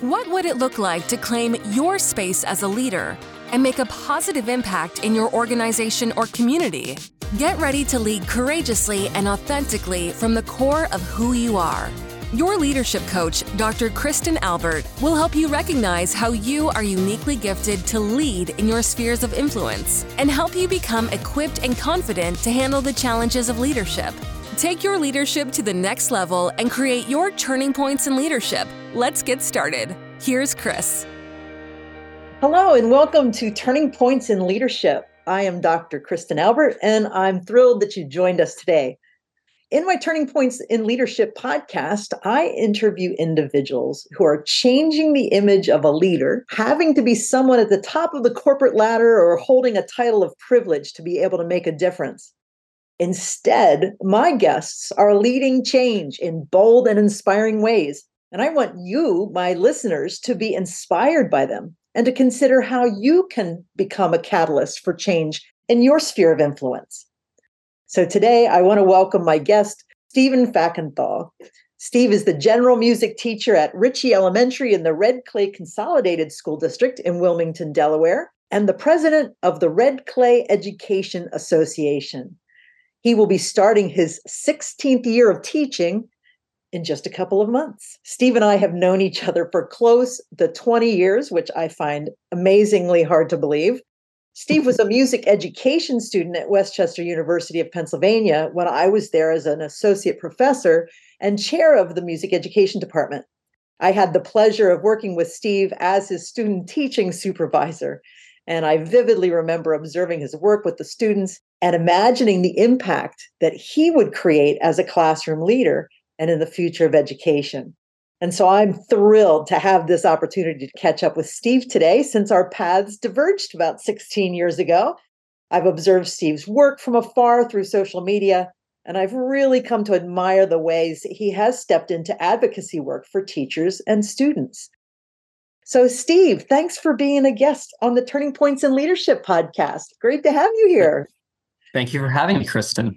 What would it look like to claim your space as a leader and make a positive impact in your organization or community? Get ready to lead courageously and authentically from the core of who you are. Your leadership coach, Dr. Kristen Albert, will help you recognize how you are uniquely gifted to lead in your spheres of influence and help you become equipped and confident to handle the challenges of leadership. Take your leadership to the next level and create your turning points in leadership. Let's get started. Here's Kris. Hello, and welcome to Turning Points in Leadership. I am Dr. Kristen Albert, and I'm thrilled that you joined us today. In my Turning Points in Leadership podcast, I interview individuals who are changing the image of a leader, having to be someone at the top of the corporate ladder or holding a title of privilege to be able to make a difference. Instead, my guests are leading change in bold and inspiring ways. And I want you, my listeners, to be inspired by them and to consider how you can become a catalyst for change in your sphere of influence. So today, I want to welcome my guest, Steven Fackenthall. Steve is the general music teacher at Richey Elementary in the Red Clay Consolidated School District in Wilmington, Delaware, and the president of the Red Clay Education Association. He will be starting his 16th year of teaching in just a couple of months. Steve and I have known each other for close to 20 years, which I find amazingly hard to believe. Steve was a music education student at West Chester University of Pennsylvania when I was there as an associate professor and chair of the music education department. I had the pleasure of working with Steve as his student teaching supervisor. And I vividly remember observing his work with the students and imagining the impact that he would create as a classroom leader and in the future of education. And so I'm thrilled to have this opportunity to catch up with Steve today since our paths diverged about 16 years ago. I've observed Steve's work from afar through social media, and I've really come to admire the ways he has stepped into advocacy work for teachers and students. So, Steve, thanks for being a guest on the Turning Points in Leadership podcast. Great to have you here. Thank you for having me, Kristen.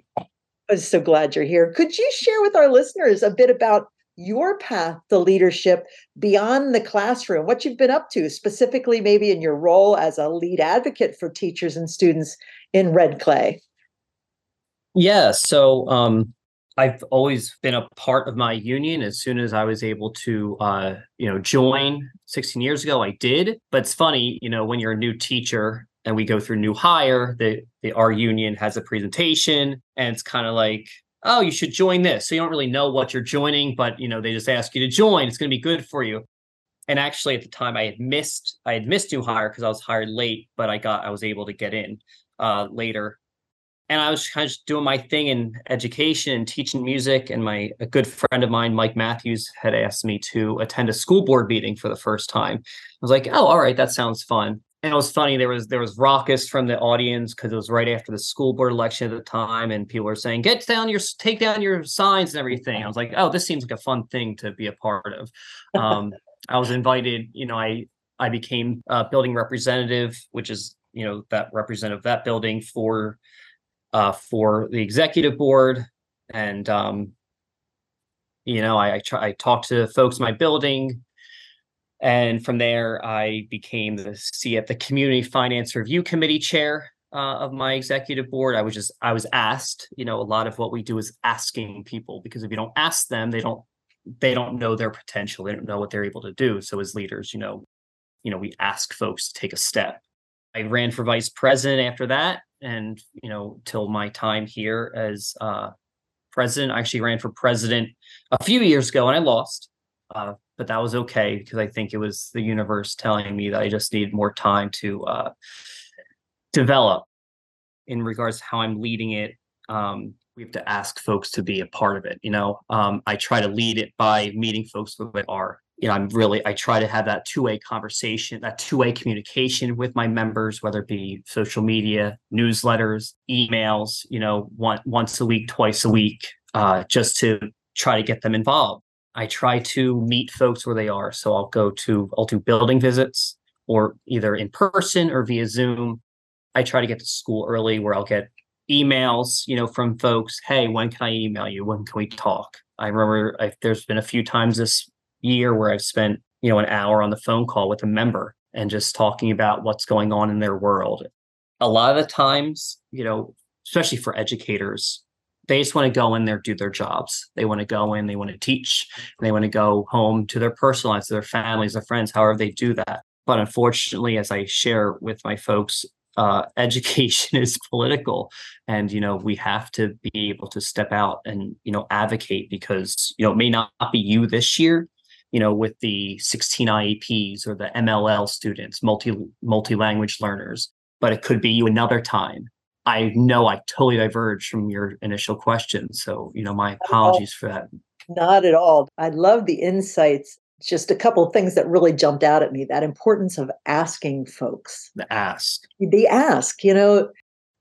I'm so glad you're here. Could you share with our listeners a bit about your path to leadership beyond the classroom, what you've been up to, specifically maybe in your role as a lead advocate for teachers and students in Red Clay? Yeah, so um, I've always been a part of my union. As soon as I was able to, uh, you know, join 16 years ago, I did. But it's funny, you know, when you're a new teacher and we go through new hire, the, the our union has a presentation, and it's kind of like, oh, you should join this. So you don't really know what you're joining, but you know, they just ask you to join. It's going to be good for you. And actually, at the time, I had missed I had missed new hire because I was hired late, but I got I was able to get in uh, later and I was kind of just doing my thing in education and teaching music. And my a good friend of mine, Mike Matthews, had asked me to attend a school board meeting for the first time. I was like, "Oh, all right, that sounds fun." And it was funny. There was there was raucous from the audience because it was right after the school board election at the time, and people were saying, "Get down your take down your signs and everything." I was like, "Oh, this seems like a fun thing to be a part of." Um, I was invited. You know, I I became a building representative, which is you know that representative that building for uh, for the executive board, and um, you know, I I, try, I talked to folks in my building, and from there I became the CF the Community Finance Review Committee chair uh, of my executive board. I was just I was asked. You know, a lot of what we do is asking people because if you don't ask them, they don't they don't know their potential. They don't know what they're able to do. So as leaders, you know, you know, we ask folks to take a step. I ran for vice president after that and you know till my time here as uh, president. I actually ran for president a few years ago and I lost, uh, but that was okay because I think it was the universe telling me that I just need more time to uh, develop. In regards to how I'm leading it, um, we have to ask folks to be a part of it. You know, um, I try to lead it by meeting folks where they are you know, I'm really I try to have that two-way conversation, that two-way communication with my members, whether it be social media, newsletters, emails, you know, one, once a week, twice a week, uh, just to try to get them involved. I try to meet folks where they are. So I'll go to I'll do building visits or either in person or via Zoom. I try to get to school early where I'll get emails, you know, from folks. Hey, when can I email you? When can we talk? I remember I, there's been a few times this year where I've spent you know, an hour on the phone call with a member and just talking about what's going on in their world. A lot of the times, you know, especially for educators, they just want to go in there, do their jobs. They want to go in, they want to teach, they want to go home to their personal lives, to their families, their friends, however they do that. But unfortunately, as I share with my folks, uh, education is political, and you know we have to be able to step out and you know advocate because you know it may not be you this year, you know with the 16 IEPs or the MLL students, multi multi language learners, but it could be you another time I know I totally diverged from your initial question. So, you know, my apologies for that. Not at all. I love the insights. Just a couple of things that really jumped out at me that importance of asking folks. The ask. The ask, you know,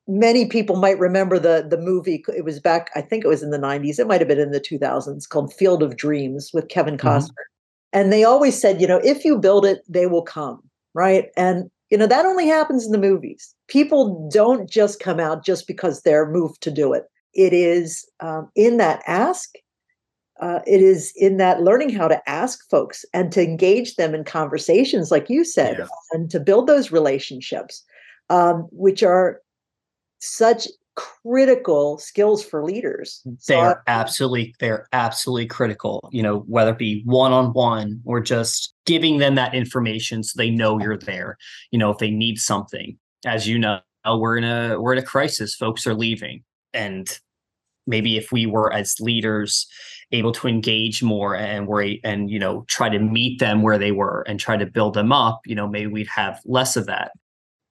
many people might remember the the movie it was back i think it was in the 90s it might have been in the 2000s called field of dreams with kevin mm-hmm. costner mm-hmm. and they always said you know if you build it they will come right and you know, that only happens in the movies. People don't just come out just because they're moved to do it. It is um, in that ask, uh, it is in that learning how to ask folks and to engage them in conversations, like you said, yeah. and to build those relationships, um, which are such critical skills for leaders. They're absolutely they're absolutely critical, you know, whether it be one-on-one or just giving them that information so they know you're there. You know, if they need something. As you know, we're in a we're in a crisis. Folks are leaving. And maybe if we were as leaders able to engage more and we're and you know try to meet them where they were and try to build them up you know maybe we'd have less of that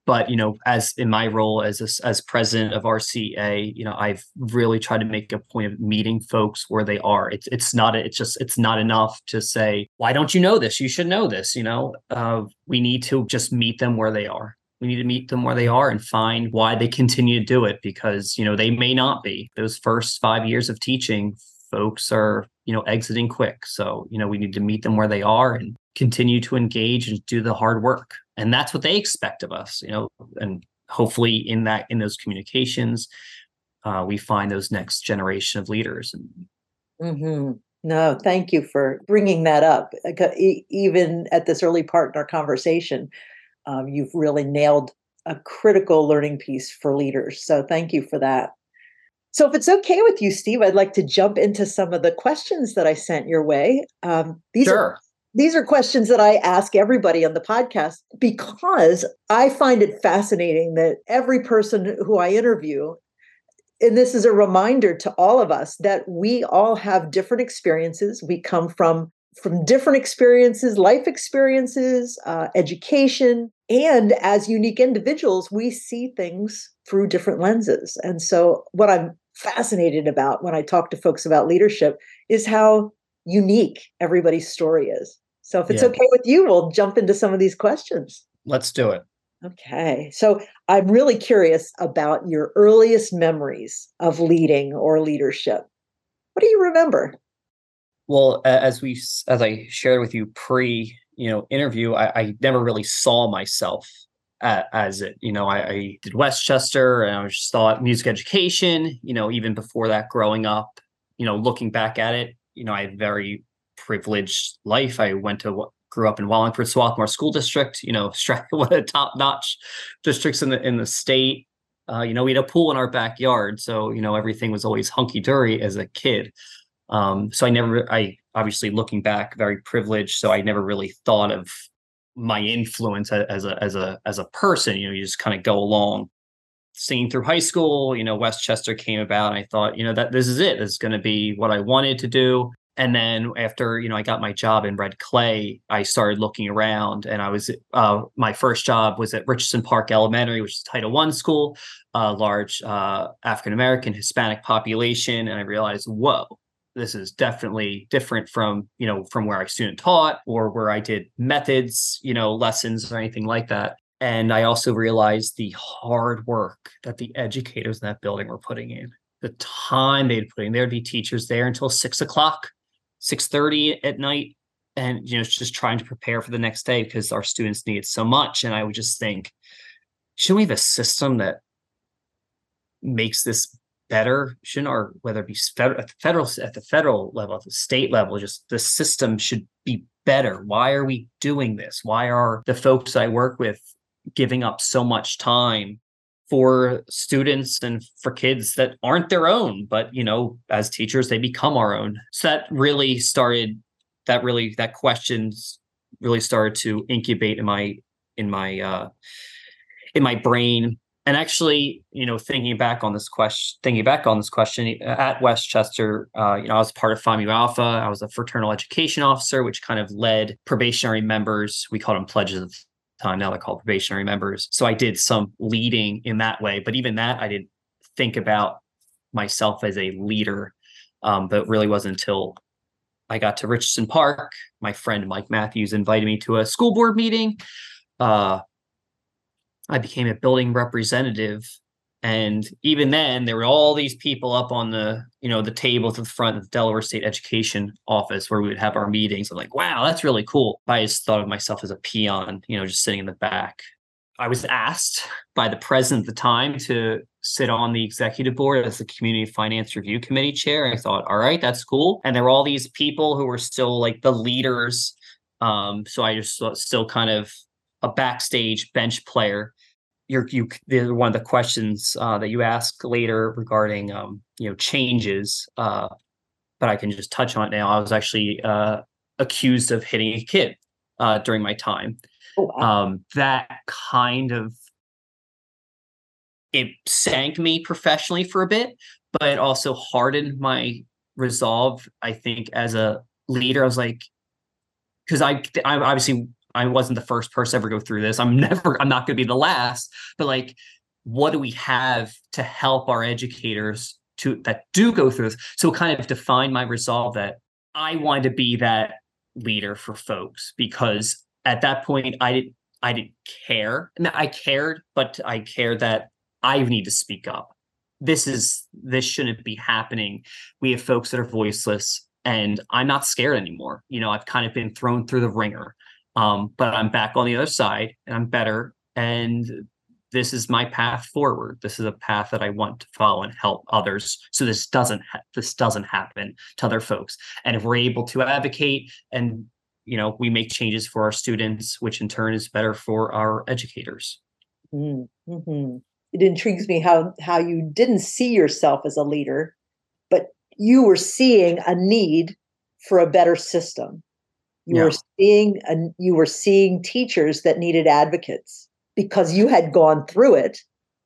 but you know as in my role as a, as president of rca you know i've really tried to make a point of meeting folks where they are. It's it's not it's just it's not enough to say why don't you know this? You should know this you know? Uh, we need to just meet them where they are. We need to meet them where they are and find why they continue to do it because you know they may not be. Those first five years of teaching folks are you know exiting quick. So you know we need to meet them where they are and continue to engage and do the hard work and that's what they expect of us you know and hopefully in that in those communications uh, we find those next generation of leaders mm-hmm. no thank you for bringing that up even at this early part in our conversation um, you've really nailed a critical learning piece for leaders so thank you for that so, if it's okay with you, Steve, I'd like to jump into some of the questions that I sent your way. Um, these sure. are these are questions that I ask everybody on the podcast because I find it fascinating that every person who I interview, and this is a reminder to all of us that we all have different experiences. We come from from different experiences, life experiences, uh, education, and as unique individuals, we see things through different lenses. And so, what I'm fascinated about when I talk to folks about leadership is how unique everybody's story is. So if it's yeah. okay with you, we'll jump into some of these questions. Let's do it. Okay. So I'm really curious about your earliest memories of leading or leadership. What do you remember? Well, as we as I shared with you pre, you know, interview, I, I never really saw myself as it. You know, I, I, did West Chester and I just thought music education. You know, even before that, growing up, you know, looking back at it, you know, I had very privileged life. I went to grew up in Wallingford Swarthmore School District. You know, one of the top notch districts in the in the state. Uh, you know, we had a pool in our backyard, so you know everything was always hunky dory as a kid. Um, so I never, I obviously looking back, very privileged. So I never really thought of my influence as a as a as a person. You know, you just kind of go along. Seeing through high school, you know, West Chester came about. And I thought, you know, that this is it. This is going to be what I wanted to do and then after you know i got my job in red clay i started looking around and i was uh, my first job was at richardson park elementary which is title one school a large uh, african american hispanic population. And i realized whoa this is definitely different from you know from where i student taught or where i did methods you know lessons or anything like that. And i also realized the hard work that the educators in that building were putting in the time they'd put in. There'd be teachers there until six o'clock 6:30 at night and you know just trying to prepare for the next day because our students need so much and i would just think shouldn't we have a system that makes this better shouldn't our whether it be federal at the federal at the federal level at the state level just the system should be better? Why are we doing this? Why are the folks I work with giving up so much time for students and for kids that aren't their own but you know as teachers they become our own. So that really started that really that questions really started to incubate in my in my uh in my brain. And actually you know thinking back on this question thinking back on this question at West Chester uh, you know i was part of phi mu alpha. I was a fraternal education officer which kind of led probationary members we called them pledges of time now they're called probationary members. So i did some leading in that way but even that i didn't think about myself as a leader um, but really wasn't until i got to richardson park my friend mike matthews invited me to a school board meeting uh, i became a building representative and even then, there were all these people up on the, you know, the table to the front of the Delaware State Education Office where we would have our meetings. I'm like, wow, that's really cool. I just thought of myself as a peon, you know, just sitting in the back. I was asked by the president at the time to sit on the executive board as the Community Finance Review Committee chair. I thought, all right, that's cool. And there were all these people who were still like the leaders. Um, so I just still kind of a backstage bench player you're you one of the questions uh, that you ask later regarding um, you know changes uh, but i can just touch on it now i was actually uh, accused of hitting a kid uh, during my time oh, wow. um, that kind of it sank me professionally for a bit but it also hardened my resolve i think as a leader i was like because I, I obviously I wasn't the first person to ever go through this. I'm never, I'm not going to be the last. But like, what do we have to help our educators to that do go through this? So kind of define my resolve that I wanted to be that leader for folks because at that point I didn't I didn't care. I cared, but I cared that I need to speak up. This is this shouldn't be happening. We have folks that are voiceless and I'm not scared anymore. You know, I've kind of been thrown through the ringer. Um, but I'm back on the other side and I'm better. And this is my path forward. This is a path that I want to follow and help others. So this doesn't ha- this doesn't happen to other folks. And if we're able to advocate and you know we make changes for our students, which in turn is better for our educators. Mm-hmm. It intrigues me how how you didn't see yourself as a leader, but you were seeing a need for a better system you yeah. were seeing and you were seeing teachers that needed advocates because you had gone through it.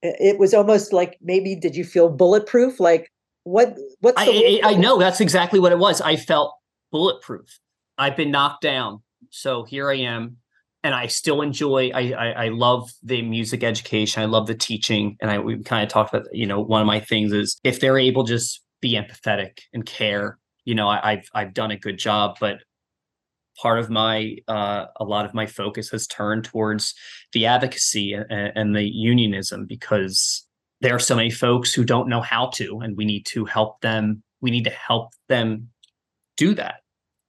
It was almost like maybe did you feel bulletproof? Like what what's I, I, I know that's exactly what it was. I felt bulletproof. I've been knocked down. So here i am and i still enjoy I, I, I love the music education. I love the teaching and i we kind of talked about you know one of my things is if they're able just be empathetic and care you know I, i've i've done a good job but part of my uh, a lot of my focus has turned towards the advocacy and, and, the unionism because there are so many folks who don't know how to and we need to help them we need to help them do that.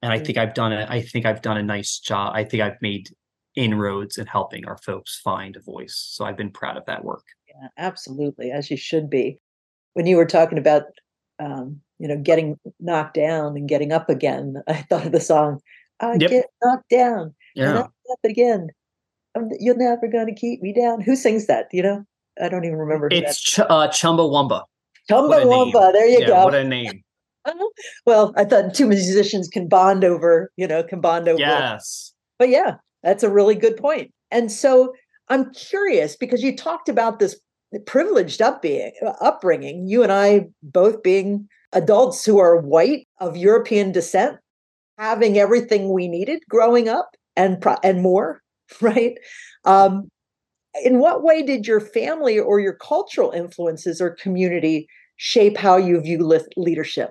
And i think i've done i think i've done a nice job i think i've made inroads in helping our folks find a voice. So i've been proud of that work. Yeah absolutely as you should be. When you were talking about um, you know getting knocked down and getting up again i thought of the song I yep. get knocked down. Yeah. And up again. I'm, you're never going to keep me down. Who sings that? You know, I don't even remember. It's ch- uh, Chumbawamba. Chumbawamba. There you yeah, go. What a name. well, I thought two musicians can bond over, you know, can bond over. Yes. But yeah, that's a really good point. And so I'm curious because you talked about this privileged upbringing, you and I both being adults who are white of European descent having everything we needed growing up and and more, right? Um, in what way did your family or your cultural influences or community shape how you view leadership?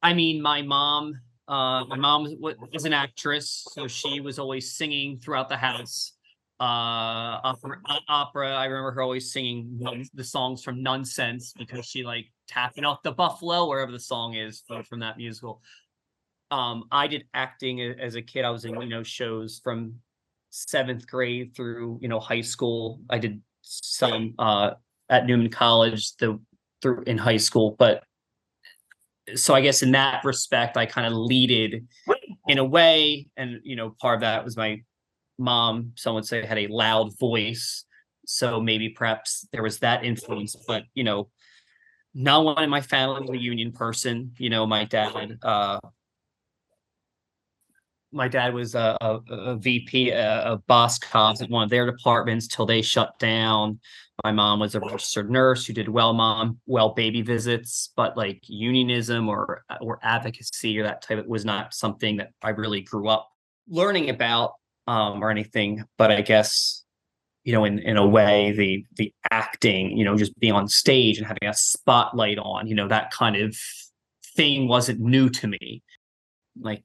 I mean, my mom, uh, my mom was an actress, so she was always singing throughout the house. Uh, opera, opera. I remember her always singing the songs from Nunsense because she like tapping off the buffalo, wherever the song is from that musical um i did acting as a kid i was in you know shows from seventh grade through you know high school i did some uh at Neumann college the through in high school but so i guess in that respect i kind of leaded in a way, and you know, part of that was my mom, some would say had a loud voice. So maybe perhaps there was that influence, but you know, no one in my family was a union person. You know, my dad, uh, my dad was a, a, a VP, of cops at one of their departments till they shut down. My mom was a registered nurse who did well mom, well baby visits, but like unionism or or advocacy or that type of was not something that I really grew up learning about um, or anything. But I guess you know, in in a way, the the acting, you know, just being on stage and having a spotlight on, you know, that kind of thing wasn't new to me. Like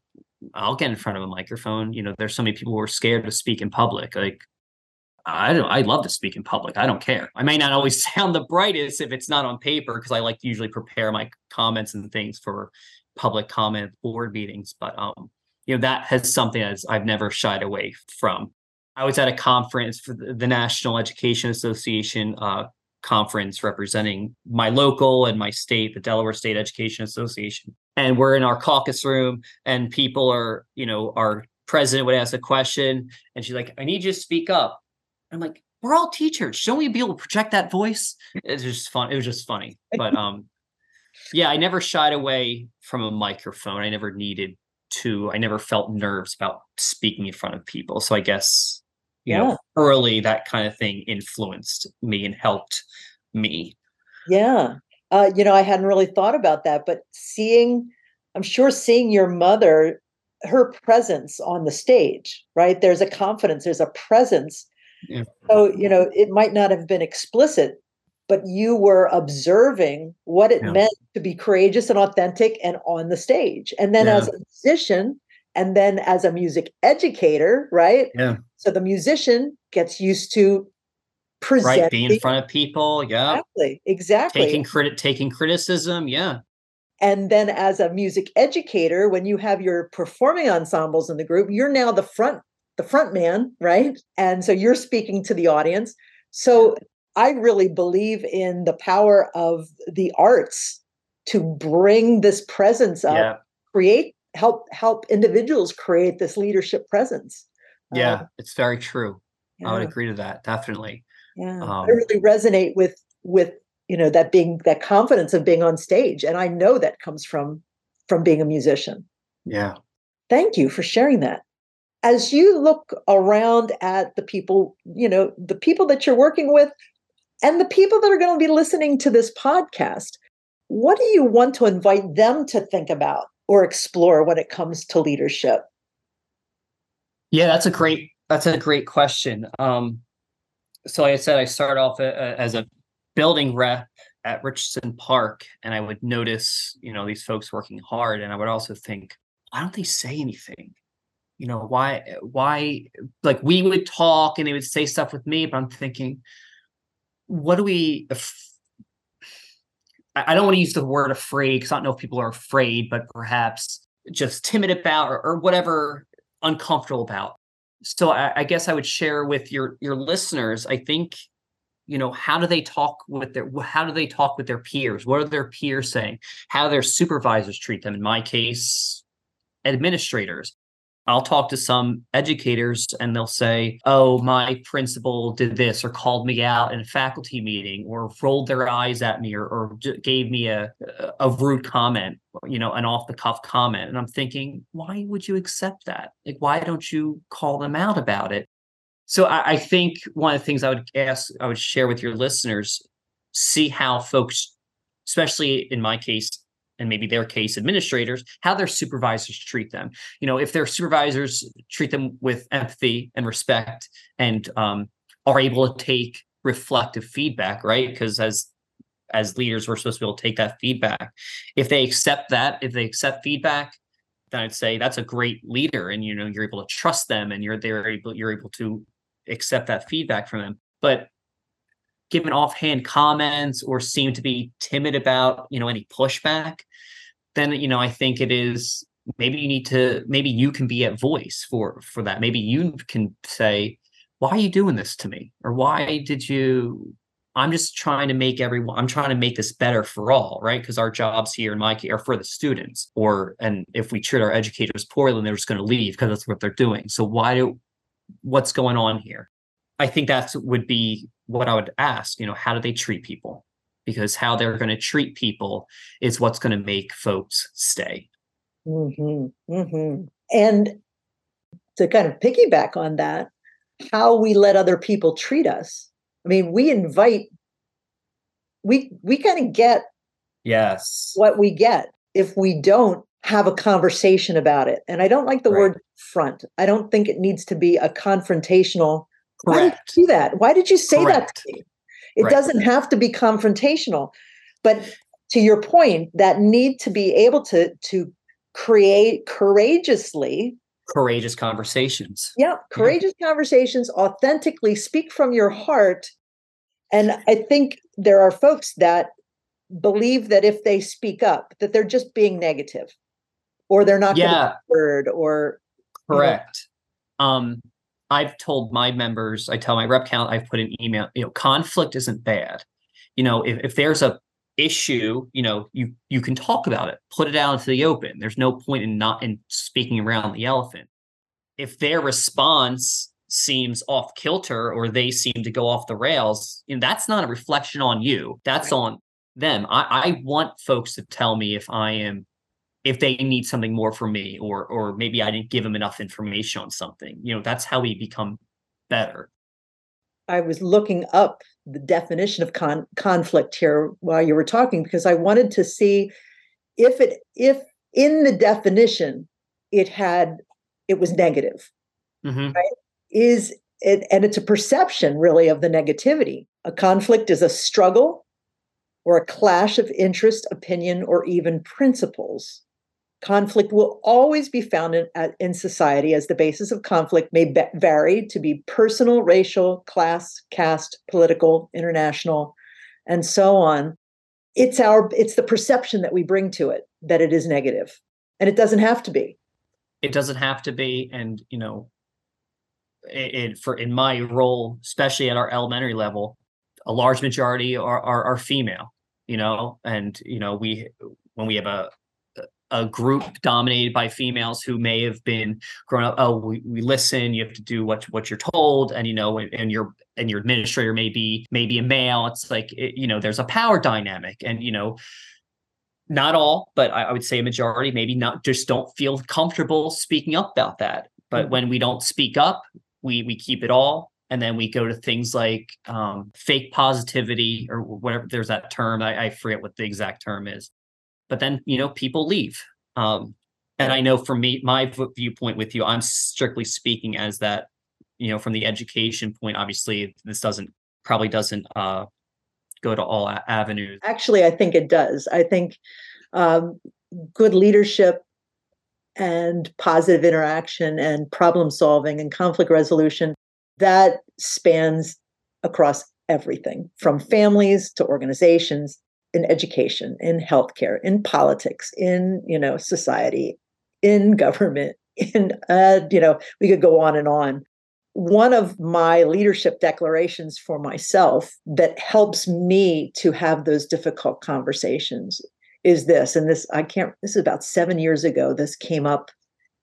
I'll get in front of a microphone. You know, there's so many people who are scared to speak in public. Like I don't I love to speak in public. I don't care. I may not always sound the brightest if it's not on paper because I like to usually prepare my comments and things for public comment board meetings. But um, you know, that has something as I've never shied away from. I was at a conference for the National Education Association uh, conference representing my local and my state, the Delaware State Education Association. And we're in our caucus room, and people are, you know, our president would ask a question, and she's like, I need you to speak up. I'm like, we're all teachers. Shouldn't we be able to project that voice? It's just fun. It was just funny. But um, yeah, I never shied away from a microphone. I never needed to. I never felt nerves about speaking in front of people. So I guess you yeah. know early that kind of thing influenced me and helped me yeah uh, you know i hadn't really thought about that but seeing i'm sure seeing your mother her presence on the stage right there's a confidence there's a presence yeah. so you know it might not have been explicit but you were observing what it yeah. meant to be courageous and authentic and on the stage and then yeah. as a musician and then as a music educator right yeah so the musician gets used to presenting. Right, being in front of people. Yeah. Exactly. Exactly. Taking credit, taking criticism. Yeah. And then as a music educator, when you have your performing ensembles in the group, you're now the front, the front man, right? And so you're speaking to the audience. So I really believe in the power of the arts to bring this presence up, yeah. create help help individuals create this leadership presence. Yeah, uh, it's very true. Yeah. I would agree to that. Definitely. Yeah. Um, I really resonate with with you know that being that confidence of being on stage and I know that comes from from being a musician. Yeah. Thank you for sharing that. As you look around at the people, you know, the people that you're working with and the people that are going to be listening to this podcast, what do you want to invite them to think about or explore when it comes to leadership? Yeah, that's a great that's a great question. Um, so like I said, I started off a, a, as a building rep at Richardson Park, and I would notice, you know, these folks working hard, and I would also think, why don't they say anything? You know, why why like we would talk and they would say stuff with me, but I'm thinking, what do we? I don't want to use the word afraid because I don't know if people are afraid, but perhaps just timid about or, or whatever uncomfortable about. So I, I guess I would share with your your listeners. I think you know how do they talk with their how do they talk with their peers? What are their peers saying? How their supervisors treat them? In my case administrators I'll talk to some educators and they'll say, oh, my principal did this or called me out in a faculty meeting or rolled their eyes at me or, or gave me a, a rude comment, you know, an off the cuff comment. And I'm thinking, why would you accept that? Like, why don't you call them out about it? So I, I think one of the things I would ask, I would share with your listeners, see how folks, especially in my case, and maybe their case administrators how their supervisors treat them. You know if their supervisors treat them with empathy and respect and um, are able to take reflective feedback right? Because as as leaders we're supposed to be able to take that feedback. If they accept that if they accept feedback then i'd say that's a great leader and you know you're able to trust them and you're they're able you're able to accept that feedback from them. But given offhand comments or seem to be timid about you know any pushback then you know i think it is maybe you need to maybe you can be at voice for for that maybe you can say why are you doing this to me or why did you I'm just trying to make everyone, I'm trying to make this better for all, right? Because our jobs here in my are for the students. Or, and if we treat our educators poorly, then they're just going to leave because that's what they're doing. So, why do, what's going on here? I think that would be what I would ask, you know, how do they treat people? Because how they're going to treat people is what's going to make folks stay. Mm-hmm, mm-hmm. And to kind of piggyback on that, how we let other people treat us I mean, we invite, we we kind of get yes what we get if we don't have a conversation about it. And I don't like the right. word front. I don't think it needs to be a confrontational. Correct. Why did you do that? Why did you say Correct. that to me? It right. doesn't have to be confrontational. But to your point, that need to be able to to create courageously courageous conversations. Yeah, courageous yeah. conversations, authentically speak from your heart. And I think there are folks that believe that if they speak up, that they're just being negative or they're not yeah. heard or correct. You know. Um I've told my members, I tell my rep count, I've put an email, you know, conflict isn't bad. You know, if, if there's a issue you know you you can talk about it put it out into the open there's no point in not in speaking around the elephant if their response seems off kilter or they seem to go off the rails you know, that's not a reflection on you that's right. on them I, I want folks to tell me if i am if they need something more from me or or maybe i didn't give them enough information on something you know that's how we become better i was looking up the definition of con- conflict here while you were talking because I wanted to see if it if in the definition it had it was negative. Mm-hmm. Right? Is it and it's a perception really of the negativity. A conflict is a struggle or a clash of interest, opinion, or even principles Conflict will always be found in, in society as the basis of conflict may be- vary to be personal, racial, class, caste, political, international, and so on. It's our it's the perception that we bring to it that it is negative, and it doesn't have to be. It doesn't have to be, and you know, it, it for in my role, especially at our elementary level, a large majority are, are are female. You know, and you know we when we have a a group dominated by females who may have been grown up oh we, we listen you have to do what what you're told and you know and, and your and your administrator may be maybe a male. It's like it, you know there's a power dynamic and you know not all but I, I, would say a majority maybe not just don't feel comfortable speaking up about that. But mm-hmm. when we don't speak up we we keep it all and then we go to things like um, fake positivity or whatever there's that term I, I forget what the exact term is but then you know people leave. Um, and i know from me my viewpoint with you i'm strictly speaking as that you know from the education point obviously this doesn't probably doesn't uh, go to all avenues. Actually i think it does. I think um, good leadership and positive interaction and problem solving and conflict resolution that spans across everything from families to organizations in education, in healthcare, in politics, in you know society, in government, in uh, you know we could go on and on. One of my leadership declarations for myself that helps me to have those difficult conversations is this, and this I can't. This is about seven years ago. This came up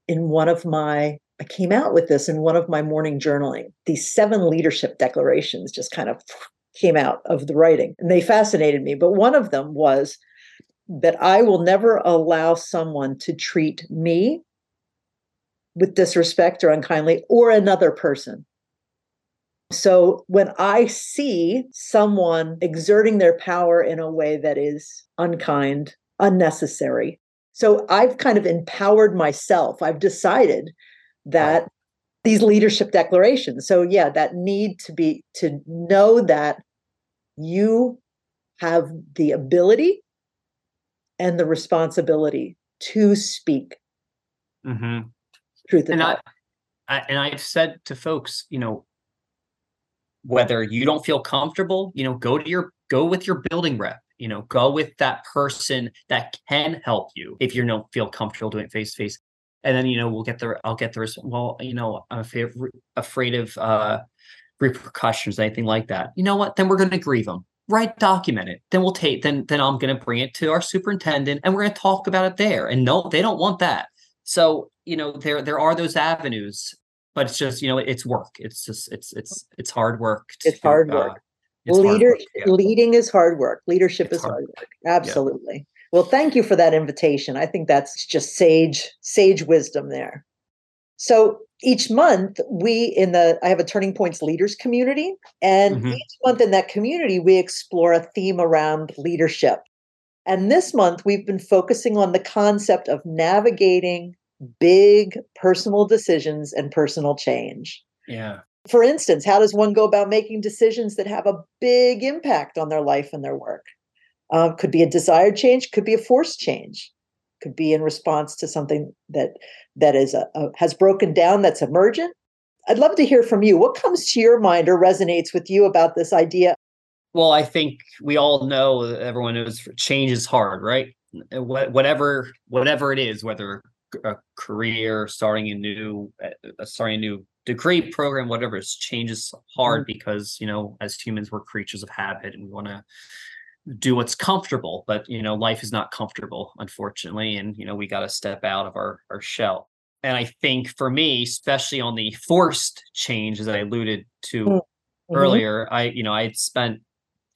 in one of my I came out with this in one of my morning journaling. These seven leadership declarations just kind of came out of the writing and they fascinated me. But one of them was that I will never allow someone to treat me with disrespect or unkindly or another person. So when I see someone exerting their power in a way that is unkind, unnecessary, so I've kind of empowered myself. I've decided that these leadership declarations. So yeah, that need to be to know that you have the ability and the responsibility to speak mm-hmm. truth and I, I and i've said to folks you know whether you don't feel comfortable you know go to your go with your building rep you know go with that person that can help you if you don't feel comfortable doing it face to face and then you know we'll get the i'll get the well you know i'm afraid, afraid of uh repercussions, anything like that. You know what? Then we're going to grieve them. Right, document it. Then we'll take. Then then I'm going to bring it to our superintendent, and we're going to talk about it there. And no, they don't want that. So you know there there are those avenues, but it's just you know it's work. It's just it's it's it's hard work. To, it's hard work. Uh, it's Leader hard work, yeah. leading is hard work. Leadership it's is hard, hard work. Absolutely. Yeah. Well, thank you for that invitation. I think that's just sage sage wisdom there. So each month we in the I have a Turning Points leaders community and mm-hmm. each month in that community we explore a theme around leadership. And this month we've been focusing on the concept of navigating big personal decisions and personal change. Yeah. For instance, how does one go about making decisions that have a big impact on their life and their work? Um, could be a desired change, could be a forced change, could be in response to something that that is a, a, has broken down that's emergent. I'd love to hear from you. What comes to your mind or resonates with you about this idea? Well, I think we all know everyone knows change is hard, right? Whatever whatever it is, whether a career, starting a new uh, starting a new degree program, whatever, it's change is hard mm-hmm. because you know as humans we're creatures of habit and we want to do what's comfortable but you know life is not comfortable unfortunately and you know we got to step out of our our shell and i think for me especially on the forced change as i alluded to mm, mm-hmm. earlier i you know i spent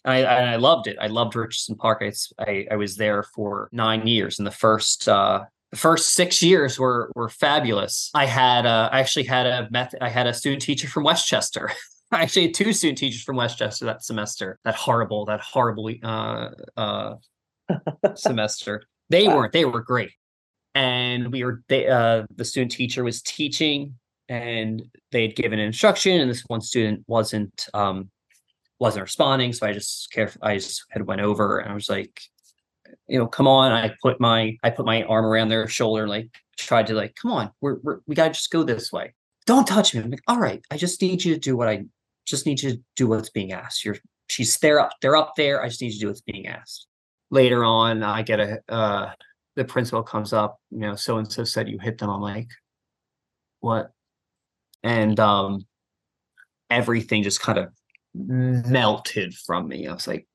I, and I loved it. I loved Richardson Park. I, I, I was there for nine years, and the first uh, the first six years were were fabulous. I had uh, I actually had a method. I had a student teacher from West Chester actually had two student teachers from West Chester that semester. That horrible, that horrible uh, uh, semester. They wow. weren't. They were great, and we were. They uh, the student teacher was teaching, and they had given instruction, and this one student wasn't um, wasn't responding. So I just care. I just had went over, and I was like, you know, come on. I put my I put my arm around their shoulder, like tried to like, come on, we're, we're we gotta just go this way don't touch me. I'm like, all right, I just need you to do what I just need to do what's being asked. You're she's there up, they're up there. I just need to do what's being asked. Later on, I get a uh the principal comes up, you know, so and so said you hit them. I'm like, what? And um everything just kind of melted from me. I was like,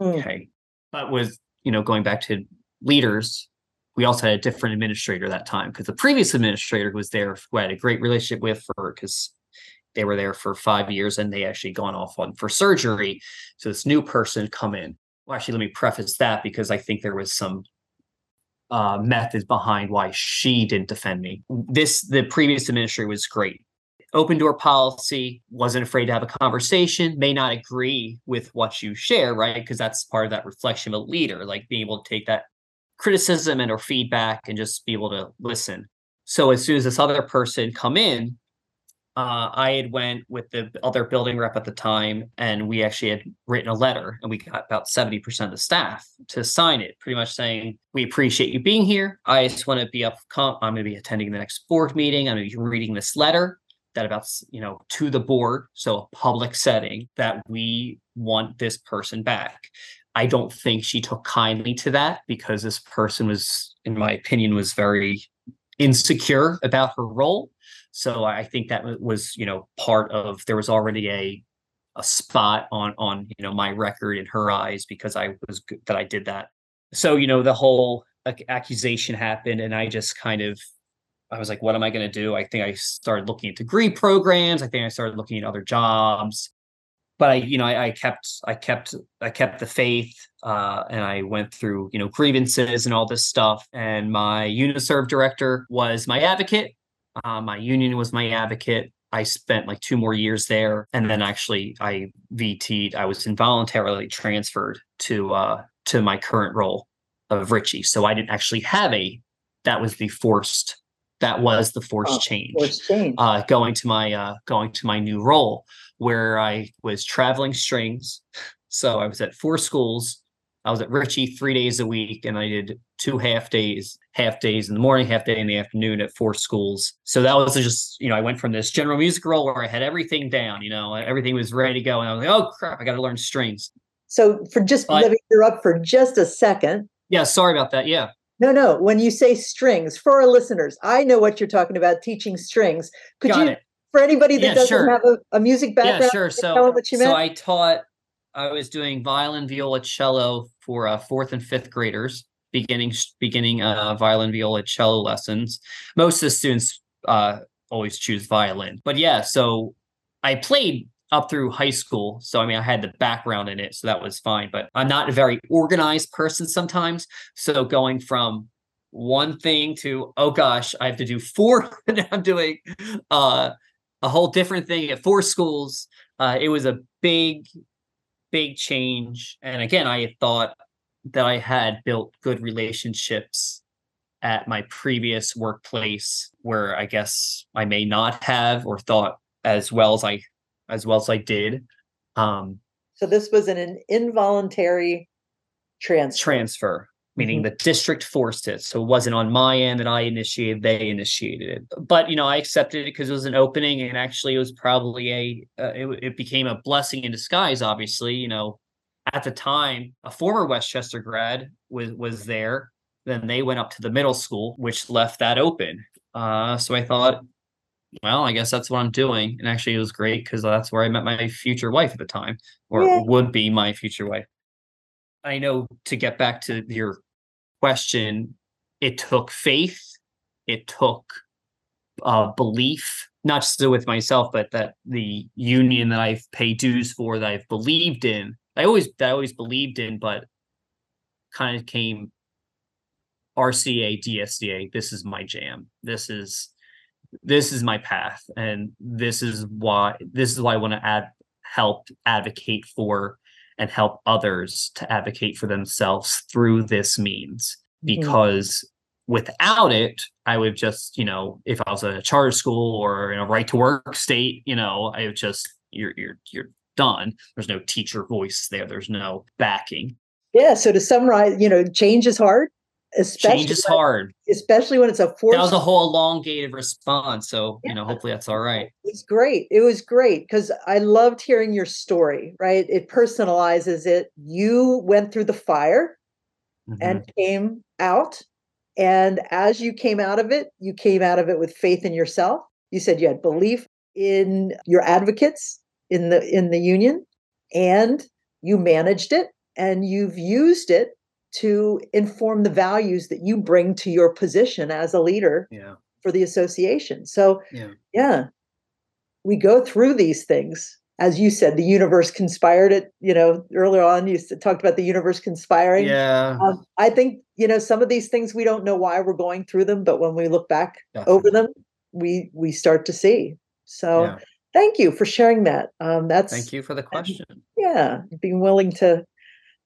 mm. okay. But with, you know, going back to leaders, we also had a different administrator that time because the previous administrator was there, who I had a great relationship with for because they were there for five years and they actually gone off on for surgery. So this new person come in. Well, actually, let me preface that because I think there was some uh, method behind why she didn't defend me. This the previous administrator was great. Open door policy, wasn't afraid to have a conversation, may not agree with what you share, right? Because that's part of that reflection of a leader, like being able to take that criticism and or feedback and just be able to listen. So as soon as this other person come in, uh, I had went with the other building rep at the time, and we actually had written a letter, and we got about seventy percent of the staff to sign it, pretty much saying we appreciate you being here. I just want to be up. I'm going to be attending the next board meeting. I'm going to be reading this letter that about you know to the board, so a public setting that we want this person back. I don't think she took kindly to that because this person was, in my opinion, was very insecure about her role so I think that was, you know, part of there was already a a spot on on you know my record in her eyes because I was good, that I did that. So you know the whole accusation happened, and I just kind of I was like, what am I going to do? I think I started looking at degree programs. I think I started looking at other jobs. But I, you know, I, I kept, I kept, I kept the faith, uh, and I went through, you know, grievances and all this stuff. And my UniServ director was my advocate, uh, my union was my advocate. I spent like two more years there, and then actually I VT'd. I was involuntarily transferred to uh, to my current role of Richey. So I didn't actually have a. That was the forced. That was the forced oh, change. Forced change. Uh, going to my uh, going to my new role, where I was traveling strings. So I was at four schools I was at Richey three days a week and I did two half days, half days in the morning, half day in the afternoon at four schools. So that was just, you know, I went from this general music role where I had everything down, you know, everything was ready to go. And I was like, oh crap, I got to learn strings. So for just but, let me interrupt for just a second. Yeah, sorry about that. Yeah. No, no. When you say strings, for our listeners, I know what you're talking about teaching strings. Could got you it. for anybody that Yeah, doesn't sure. have a, a music background? yeah, sure. So, what you so. I taught. I was doing violin, viola, cello for uh, fourth and fifth graders, beginning beginning uh, violin, viola, cello lessons. Most of the students uh, always choose violin, but yeah. So I played up through high school, so I mean I had the background in it, so that was fine. But I'm not a very organized person sometimes, so going from one thing to oh gosh, I have to do four. I'm doing uh, a whole different thing at four schools. Uh, it was a big, big change. And again, I thought that I had built good relationships at my previous workplace where I guess I may not have or thought as well as I as well as I did. Um so this was an, an involuntary transfer. transfer, meaning Mhm. the district forced it. So it wasn't on my end that I initiated, they initiated it. But, you know, I accepted it because it was an opening and actually it was probably a, uh, it, it became a blessing in disguise, obviously. You know, at the time, a former West Chester grad was, was there. Then they went up to the middle school, which left that open. Uh, so I thought, well, I guess that's what I'm doing. And actually, it was great because that's where I met my future wife at the time, or Yeah. would be my future wife. I know to get back to your question, it took faith, it took uh, belief, not just with myself, but that the union that I've paid dues for, that I've believed in, I always I always believed in, but kind of came RCA, DSEA. This is my jam. This is this is my path, and this is why this is why I want to add help advocate for and help others to advocate for themselves through this means Mhm. because without it i would just you know if i was a charter school or in a right to work state you know i would just you're you're you're done there's no teacher voice there there's no backing Yeah. So to summarize, you know, change is hard, especially change is when- hard especially when it's a forced. that was a whole elongated response so you know hopefully that's all right It's great. It was great because I loved hearing your story, right? It personalizes it. You went through the fire Mhm. and came out. And as you came out of it, you came out of it with faith in yourself. You said you had belief in your advocates in the in the union and you managed it and you've used it to inform the values that you bring to your position as a leader yeah. for the association. So yeah. yeah we go through these things. As you said the universe conspired it you know earlier on you talked about the universe conspiring. Yeah. Um, i think you know some of these things we don't know why we're going through them but when we look back over them we we start to see. So Yeah. thank you for sharing that. Um that's thank you for the question. Yeah being willing to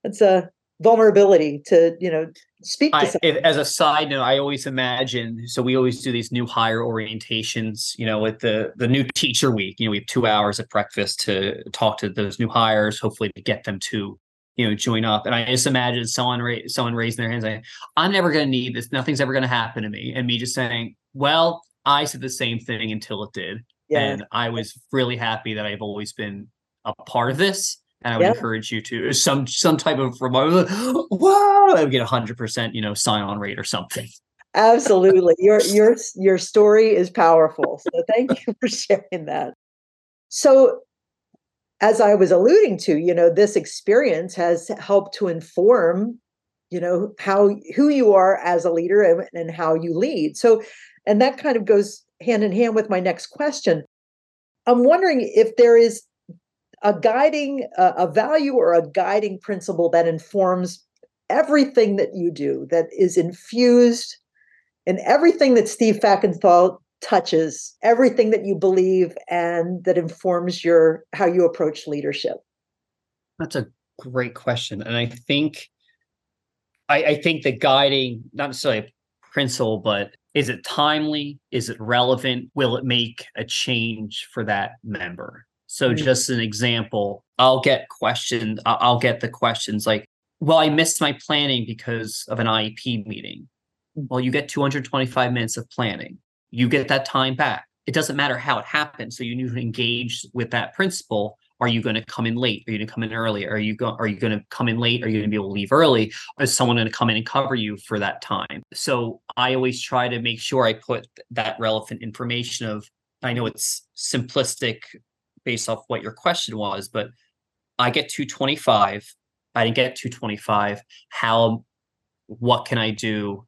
it's a vulnerability to you know speak to I, if, as a side note, I always imagine. So we always do these new hire orientations. You know, with the the new teacher week. You know, we have two hours at breakfast to talk to those new hires, hopefully to get them to you know join up. And I just imagine someone ra- someone raising their hands, saying, "I'm never going to need this. Nothing's ever going to happen to me," and me just saying, "Well, I said the same thing until it did." yeah and I was really happy that I've always been a part of this. And I would Yeah. encourage you to some some type of remote. Wow, I would get a hundred percent, you know, sign on rate or something. Absolutely. Your your your story is powerful. So thank you for sharing that. So as I was alluding to, you know, this experience has helped to inform, you know, how who you are as a leader and, and how you lead. So and that kind of goes hand in hand with my next question. I'm wondering if there is a guiding uh, a value or a guiding principle that informs everything that you do that is infused in everything that Steve Fackenthall touches, everything that you believe and that informs your how you approach leadership. That's a great question, and I think, I, I think the guiding, not necessarily a principle, but is it timely? Is it relevant? Will it make a change for that member? So, Mm. just an example, I'll get questions. I'll get the questions like, "Well, I missed my planning because of an IEP meeting." Well, you get 225 minutes of planning. You get that time back. It doesn't matter how it happened. So you need to engage with that principal. Are you going to come in late? Are you going to come in early? Are you going? Are you going to come in late? Are you going to be able to leave early? Is someone going to come in and cover you for that time? So I always try to make sure I put that relevant information of I know it's simplistic based off what your question was, but I get 225. I didn't get 225. How, what can I do?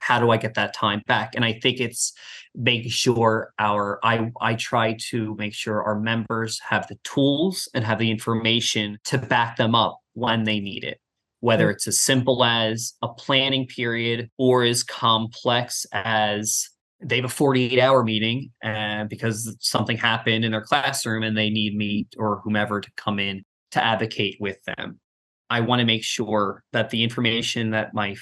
How do I get that time back? And I think it's making sure our I I try to make sure our members have the tools and have the information to back them up when they need it whether mm. it's as simple as a planning period or as complex as they have a 48 hour meeting and because something happened in their classroom and they need me or whomever to come in to advocate with them. I want to make sure that the information that my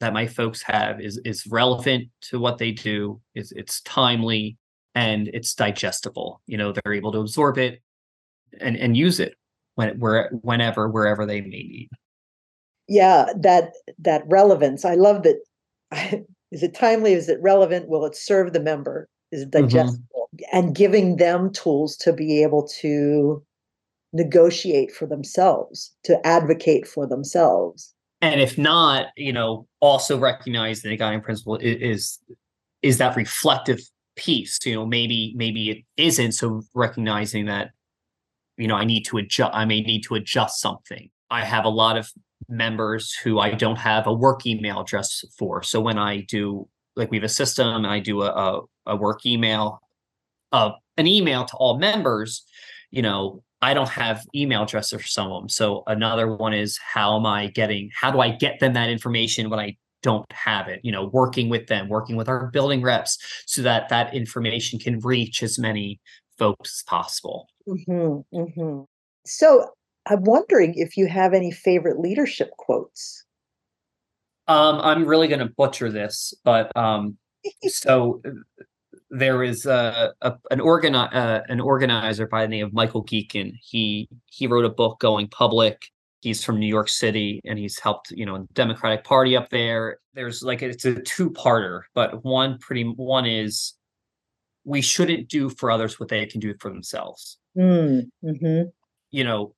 that my folks have is is relevant to what they do is it's timely and it's digestible. You know they're able to absorb it and and use it when where whenever wherever they may need. Yeah that that relevance. I love that is it timely? Is it relevant? Will it serve the member? Is it mm-hmm. digestible? Mm-hmm. and giving them tools to be able to negotiate for themselves to advocate for themselves. And if not you know also recognize the guiding principle is is that reflective piece you know maybe maybe it isn't so recognizing that you know i need to adjust i may need to adjust something. I have a lot of members who I don't have a work email address for. So when I do, like we have a system and I do a, a, a work email, uh, an email to all members, you know, I don't have email addresses for some of them. So another one is how am I getting, how do I get them that information when I don't have it? You know, working with them, working with our building reps so that that information can reach as many folks as possible. Mm-hmm, mm-hmm. So I'm wondering if you have any favorite leadership quotes. Um, I'm really going to butcher this, but um, so there is a, a an organi- uh, an organizer by the name of Michael Gecan. He he wrote a book, Going Public. He's from New York City, and he's helped you know Democratic Party up there. There's like it's a two parter, but one pretty one is we shouldn't do for others what they can do for themselves. Mm, mm-hmm. You know,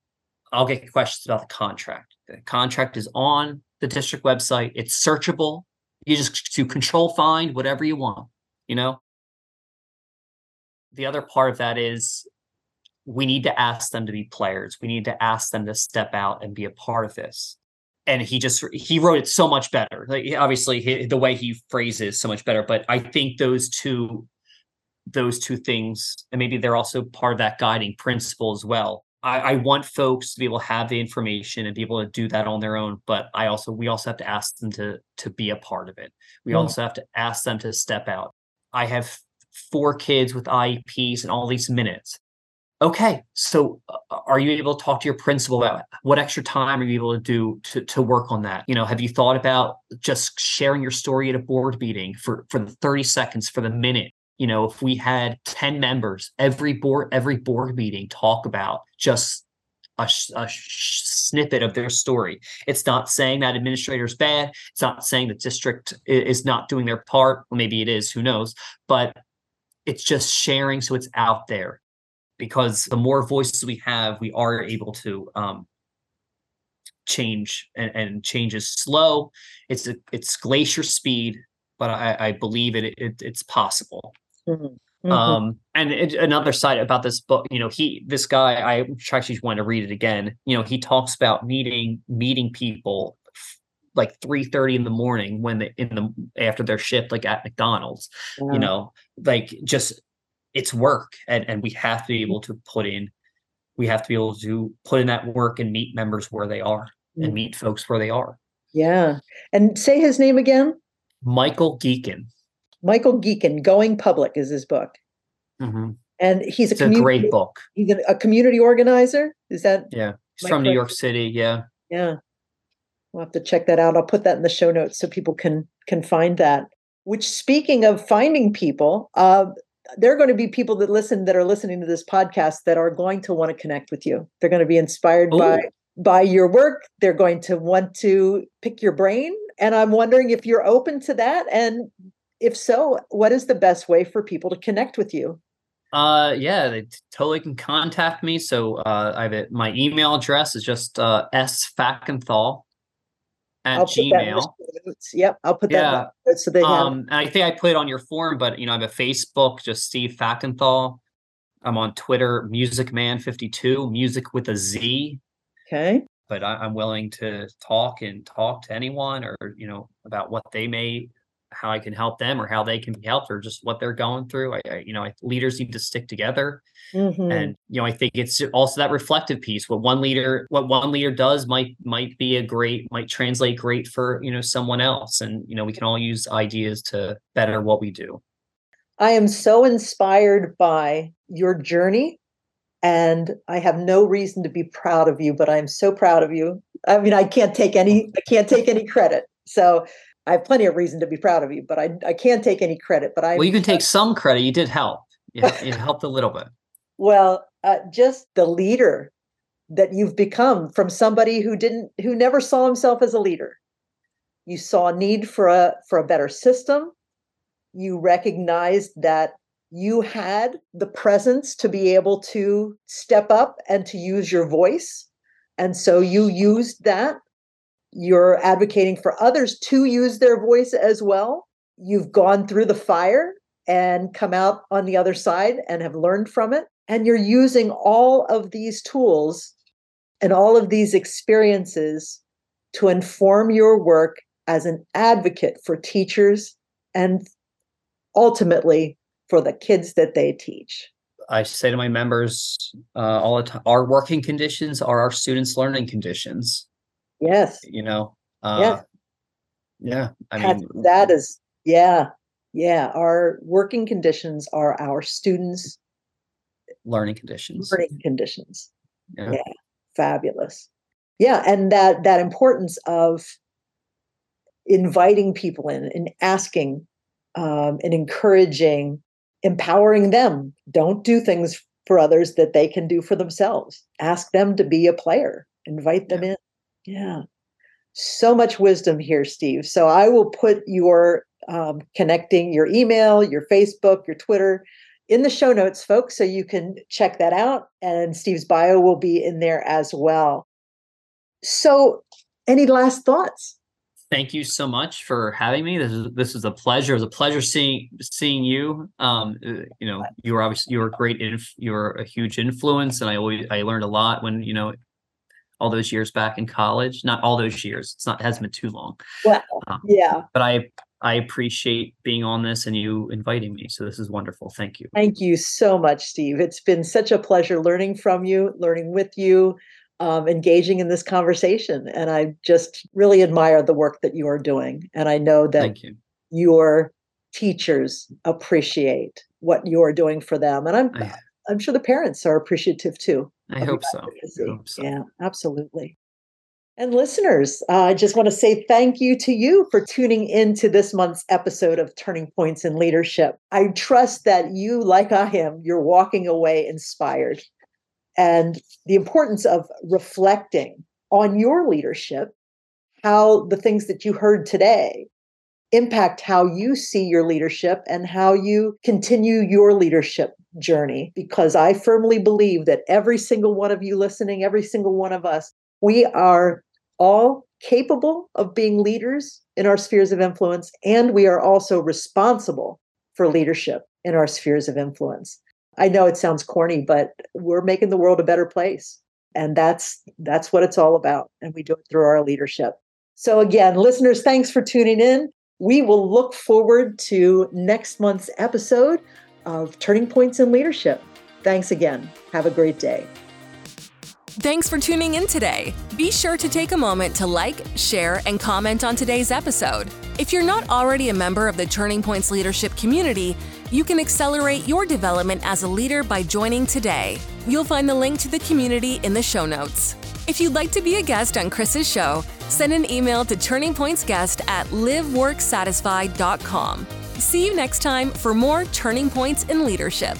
I'll get questions about the contract. The contract is on the district website. It's searchable. You just to control find whatever you want, you know? The other part of that is we need to ask them to be players. We need to ask them to step out and be a part of this. And he just he wrote it so much better. Like obviously he, the way he phrases so much better, but I think those two those two things and maybe they're also part of that guiding principle as well I, I, want folks to be able to have the information and be able to do that on their own. But I also we also have to ask them to to be a part of it. We mm. also have to ask them to step out. I have four kids with IEPs and all these minutes. Okay, so uh, are you able to talk to your principal about what extra time are you able to do to to work on that? You know, have you thought about just sharing your story at a board meeting for for the 30 seconds for the minute you know if we had 10 members every board every board meeting talk about just a, a snippet of their story. It's not saying that administrator is bad. It's not saying the district is not doing their part. Well, maybe it is who knows? But it's just sharing so it's out there. Because the more voices we have we are able to um, change and, and change is slow. It's a, it's glacier speed but I, I believe it, it it's possible Mm-hmm. Mm-hmm. Um, and it, another side about this book, you know, he, this guy, I actually want to read it again. You know, he talks about meeting, meeting people like 3 30 in the morning when they in the after their shift, like at McDonald's, yeah. you know, like just it's work and, and we have to be able to put in, we have to be able to put in that work and meet members where they are mm-hmm. and mm. meet folks where they are. Yeah. And say his name again. Michael Gecan. Michael Gecan, Going Public is his book. Mm-hmm. And he's a, a great book. He's a, a, community organizer. Is that? Yeah. He's from New York City. Yeah. Yeah. We'll have to check that out. I'll put that in the show notes so people can can find that. Which speaking of finding people, uh, there are going to be people that listen that are listening to this podcast that are going to want to connect with you. They're going to be inspired Ooh. by by your work. They're going to want to pick your brain. And I'm wondering if you're open to that and if so, what is the best way for people to connect with you? Uh, yeah, they totally can contact me. So uh, I have it. My email address is just uh, s fackenthall at I'll put that in Gmail. Yep, I'll put that. Yeah. So they have. Um, and I think I put it on your form, but you know, I have a Facebook, just Steve Fackenthall. I'm on Twitter, MuzicMan52, music with a Z. Okay. But I, I'm willing to talk and talk to anyone, or you know, about what they may, how I can help them, or how they can be helped, or just what they're going through. I, I you know, I, leaders need to stick together, Mhm. and you know, I think it's also that reflective piece. What one leader, what one leader does, might might be a great, might translate great for you know someone else, and you know, we can all use ideas to better what we do. I am so inspired by your journey, and I have no reason to be proud of you, but I'm so proud of you. I mean, I can't take any, I can't take any credit. So I have plenty of reason to be proud of you, but I, I can't take any credit. But I, Well, you can take some credit. You did help. Yeah, it helped a little bit. well, uh, just the leader that you've become from somebody who didn't, who never saw himself as a leader. You saw a need for a for a better system. You recognized that you had the presence to be able to step up and to use your voice. And so you used that. You're advocating for others to use their voice as well. You've gone through the fire and come out on the other side and have learned from it. And you're using all of these tools and all of these experiences to inform your work as an advocate for teachers and ultimately for the kids that they teach. I say to my members uh, all the time: our working conditions are our students' learning conditions. Yes. You know. Uh, Yeah. Yeah. I mean, that is, yeah. Yeah. Our working conditions are our students' learning conditions. learning conditions. Yeah. Yeah. Fabulous. Yeah. And that that importance of inviting people in and asking um, and encouraging, empowering them. Don't do things for others that they can do for themselves. Ask them to be a player. Invite them in. Yeah. So much wisdom here, Steve. So I will put your um, connecting your email, your Facebook, your Twitter in the show notes, folks, so you can check that out. And Steve's bio will be in there as well. So, any last thoughts? Thank you so much for having me. This is this is a pleasure. It was a pleasure seeing seeing you. Um, uh, you know, you were obviously you were a great. Inf- you were a huge influence, and I always I learned a lot when you know all those years back in college. Not all those years. It's not it hasn't been too long. Well, Um, yeah. but I I appreciate being on this and you inviting me. So this is wonderful. Thank you. Thank you so much, Steve. It's been such a pleasure learning from you, learning with you, um, engaging in this conversation. And I just really admire the work that you are doing. And I know that Thank you. your teachers appreciate what you're doing for them. And I'm I, I'm sure the parents are appreciative too. I hope so. I hope so. Yeah, absolutely. And listeners, uh, I just want to say thank you to you for tuning in to this month's episode of Turning Points in Leadership. I trust that you, like I am, you're walking away inspired. And the importance of reflecting on your leadership, how the things that you heard today impact how you see your leadership and how you continue your leadership journey. Because I firmly believe that every single one of you listening, every single one of us, we are all capable of being leaders in our spheres of influence, and we are also responsible for leadership in our spheres of influence. I know it sounds corny, but we're making the world a better place. And that's that's what it's all about. And we do it through our leadership. So again, listeners, thanks for tuning in. We will look forward to next month's episode of Turning Points in Leadership. Thanks again. Have a great day. Thanks for tuning in today. Be sure to take a moment to like, share, and comment on today's episode. If you're not already a member of the Turning Points Leadership community, you can accelerate your development as a leader by joining today. You'll find the link to the community in the show notes. If you'd like to be a guest on Kris's show, send an email to turningpointsguest at liveworksatisfied.com. See you next time for more Turning Points in Leadership.